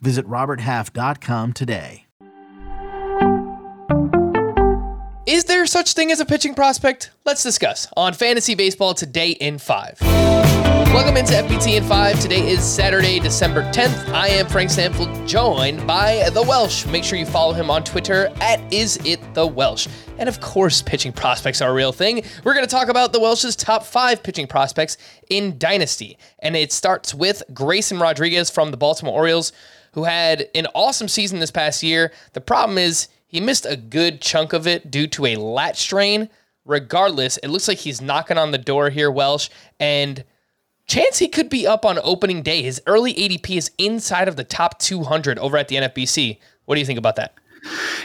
Visit RobertHalf.com today. Is there such thing as a pitching prospect? Let's discuss on Fantasy Baseball today in 5. Welcome into FBT in 5. Today is Saturday, December 10th. I am Frank Stampfl, joined by The Welsh. Make sure you follow him on Twitter at IsItTheWelsh. And of course, pitching prospects are a real thing. We're going to talk about The Welsh's top five pitching prospects in Dynasty. And it starts with Grayson Rodriguez from the Baltimore Orioles, who had an awesome season this past year. The problem is, he missed a good chunk of it due to a lat strain. Regardless, it looks like he's knocking on the door here, Welsh, and chance he could be up on opening day. His early ADP is inside of the top 200 over at the NFBC. What do you think about that?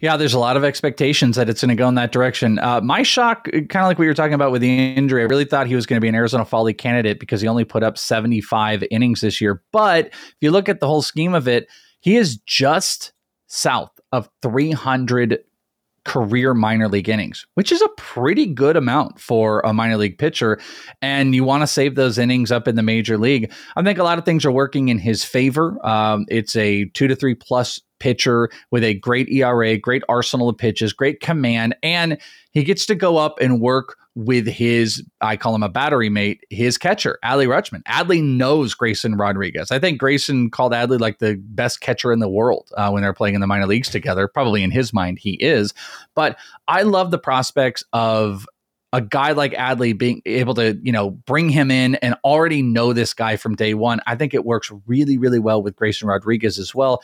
Yeah, there's a lot of expectations that it's going to go in that direction. Uh, my shock, kind of like we were talking about with the injury, I really thought he was going to be an Arizona Fall League candidate because he only put up 75 innings this year. But if you look at the whole scheme of it, he is just south of 300 career minor league innings, which is a pretty good amount for a minor league pitcher. And you want to save those innings up in the major league. I think a lot of things are working in his favor. Um, it's a two to three plus pitcher with a great ERA, great arsenal of pitches, great command, and he gets to go up and work with his, I call him a battery mate, his catcher, Adley Rutschman. Adley knows Grayson Rodriguez. I think Grayson called Adley like the best catcher in the world uh, when they're playing in the minor leagues together. Probably in his mind, he is. But I love the prospects of a guy like Adley being able to, you know, bring him in and already know this guy from day one. I think it works really, really well with Grayson Rodriguez as well.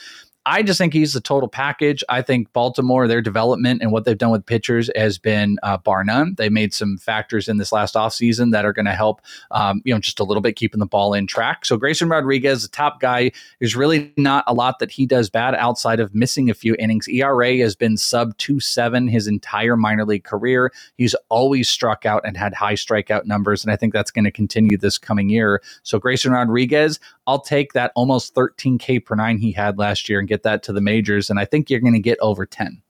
I just think he's the total package. I think Baltimore, their development and what they've done with pitchers has been uh, bar none. They made some factors in this last offseason that are going to help, um, you know, just a little bit keeping the ball in track. So Grayson Rodriguez, the top guy, there's really not a lot that he does bad outside of missing a few innings. ERA has been sub 2.7 his entire minor league career. He's always struck out and had high strikeout numbers, and I think that's going to continue this coming year. So Grayson Rodriguez, I'll take that almost 13K per nine he had last year and get that to the majors. And I think you're going to get over 10.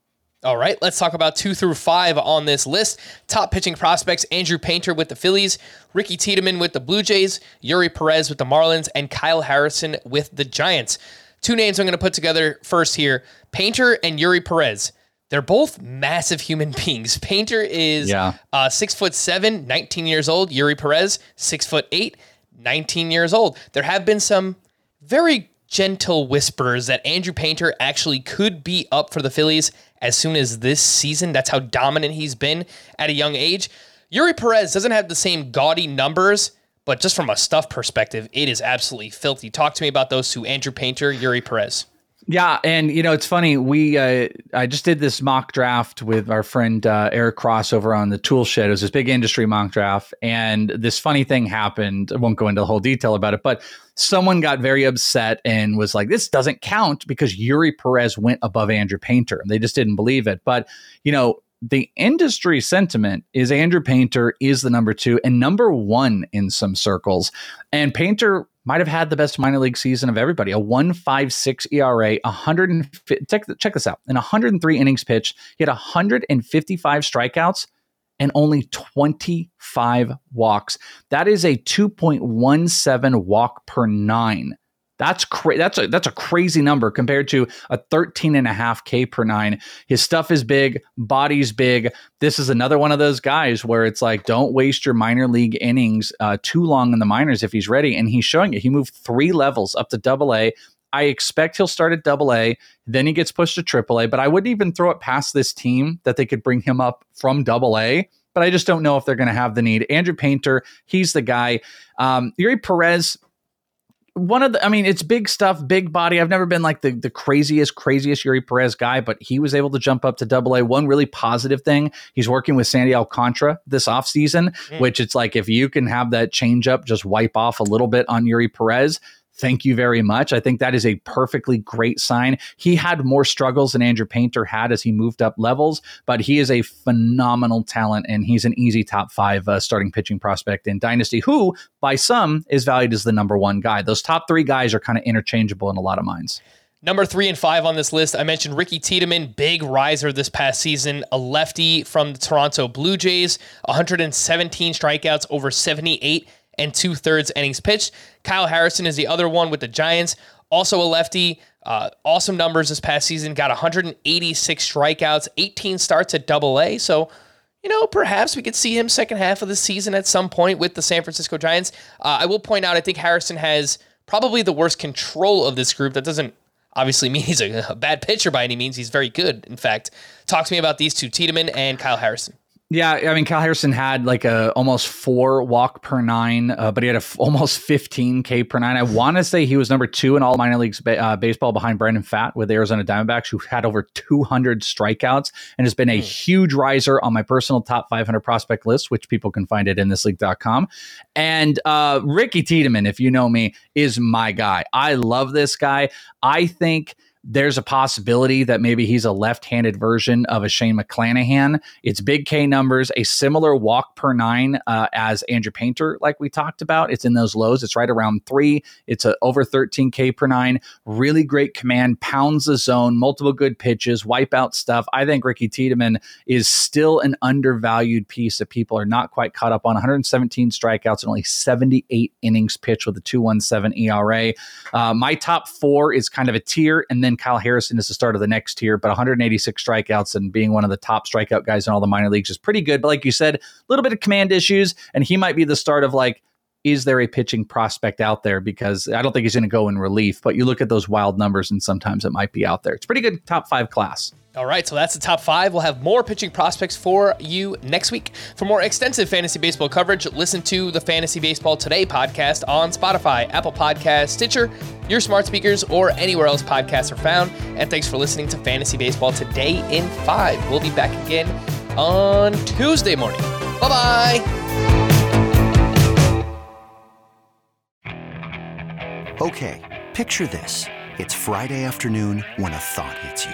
All right, let's talk about two through five on this list. Top pitching prospects Andrew Painter with the Phillies, Ricky Tiedemann with the Blue Jays, Eury Perez with the Marlins, and Kyle Harrison with the Giants. Two names I'm going to put together first here Painter and Eury Perez. They're both massive human beings. Painter is yeah. uh, six foot seven, 19 years old. Eury Perez, six foot eight, 19 years old. There have been some very gentle whispers that Andrew Painter actually could be up for the Phillies as soon as this season. That's how dominant he's been at a young age. Eury Perez doesn't have the same gaudy numbers, but just from a stuff perspective, it is absolutely filthy. Talk to me about those two Andrew Painter, Eury Perez. Yeah, and you know it's funny. We uh, I just did this mock draft with our friend uh, Eric Cross over on the Tool Shed. It was this big industry mock draft, and this funny thing happened. I won't go into the whole detail about it, but someone got very upset and was like, "This doesn't count because Eury Perez went above Andrew Painter." They just didn't believe it. But you know, the industry sentiment is Andrew Painter is the number two and number one in some circles. And Painter might have had the best minor league season of everybody a 156 ERA, 100. Check, check this out. In 103 innings pitched, he had 155 strikeouts and only 25 walks. That is a 2.17 walk per nine that's cra- that's a that's a crazy number compared to a 13 and a half K per nine. His stuff is big, body's big. This is another one of those guys where it's like, don't waste your minor league innings uh, too long in the minors if he's ready. And he's showing it. He moved three levels up to double A. I expect he'll start at double A, then he gets pushed to triple A. But I wouldn't even throw it past this team that they could bring him up from double A but I just don't know if they're going to have the need. Andrew Painter, he's the guy. Um, Eury Perez, one of the, I mean, it's big stuff, big body. I've never been like the, the craziest, craziest Eury Perez guy, but he was able to jump up to double A. One really positive thing, he's working with Sandy Alcantara this offseason, mm. which it's like if you can have that change up, just wipe off a little bit on Eury Perez, thank you very much. I think that is a perfectly great sign. He had more struggles than Andrew Painter had as he moved up levels, but he is a phenomenal talent and he's an easy top five uh, starting pitching prospect in Dynasty, who by some is valued as the number one guy. Those top three guys are kind of interchangeable in a lot of minds. Number three and five on this list, I mentioned Ricky Tiedemann, big riser this past season, a lefty from the Toronto Blue Jays, 117 strikeouts, over 78 and two thirds innings pitched. Kyle Harrison is the other one with the Giants, also a lefty. Uh, awesome numbers this past season, got 186 strikeouts, 18 starts at double A. So, you know, perhaps we could see him second half of the season at some point with the San Francisco Giants. Uh, I will point out, I think Harrison has probably the worst control of this group. That doesn't obviously mean he's a, a, bad pitcher by any means. He's very good. In fact, talk to me about these two, Tiedemann and Kyle Harrison. Yeah, I mean, Cal Harrison had like a almost four walk per nine, uh, but he had a f- almost 15 K per nine. I want to say he was number two in all minor leagues ba- uh, baseball behind Brandon Pfaadt with the Arizona Diamondbacks, who had over 200 strikeouts and has been a mm. huge riser on my personal top 500 prospect list, which people can find at inthisleague.com. And uh, Ricky Tiedemann, if you know me, is my guy. I love this guy. I think there's a possibility that maybe he's a left-handed version of a Shane McClanahan. It's big K numbers, a similar walk per nine uh, as Andrew Painter, like we talked about. It's in those lows. It's right around three. It's a, over 13 K per nine. Really great command, pounds the zone, multiple good pitches, wipeout stuff. I think Ricky Tiedemann is still an undervalued piece that people are not quite caught up on. 117 strikeouts and only 78 innings pitched with a 2.17 ERA. Uh, my top four is kind of a tier, and then Kyle Harrison is the start of the next tier, but 186 strikeouts and being one of the top strikeout guys in all the minor leagues is pretty good. But like you said, a little bit of command issues, and he might be the start of like, is there a pitching prospect out there? Because I don't think he's going to go in relief, but you look at those wild numbers and sometimes it might be out there. It's pretty good top five class. All right, so that's the top five. We'll have more pitching prospects for you next week. For more extensive fantasy baseball coverage, listen to the Fantasy Baseball Today podcast on Spotify, Apple Podcast, Stitcher, your smart speakers, or anywhere else podcasts are found. And thanks for listening to Fantasy Baseball Today in five. We'll be back again on Tuesday morning. Bye bye. Okay, picture this. It's Friday afternoon when a thought hits you.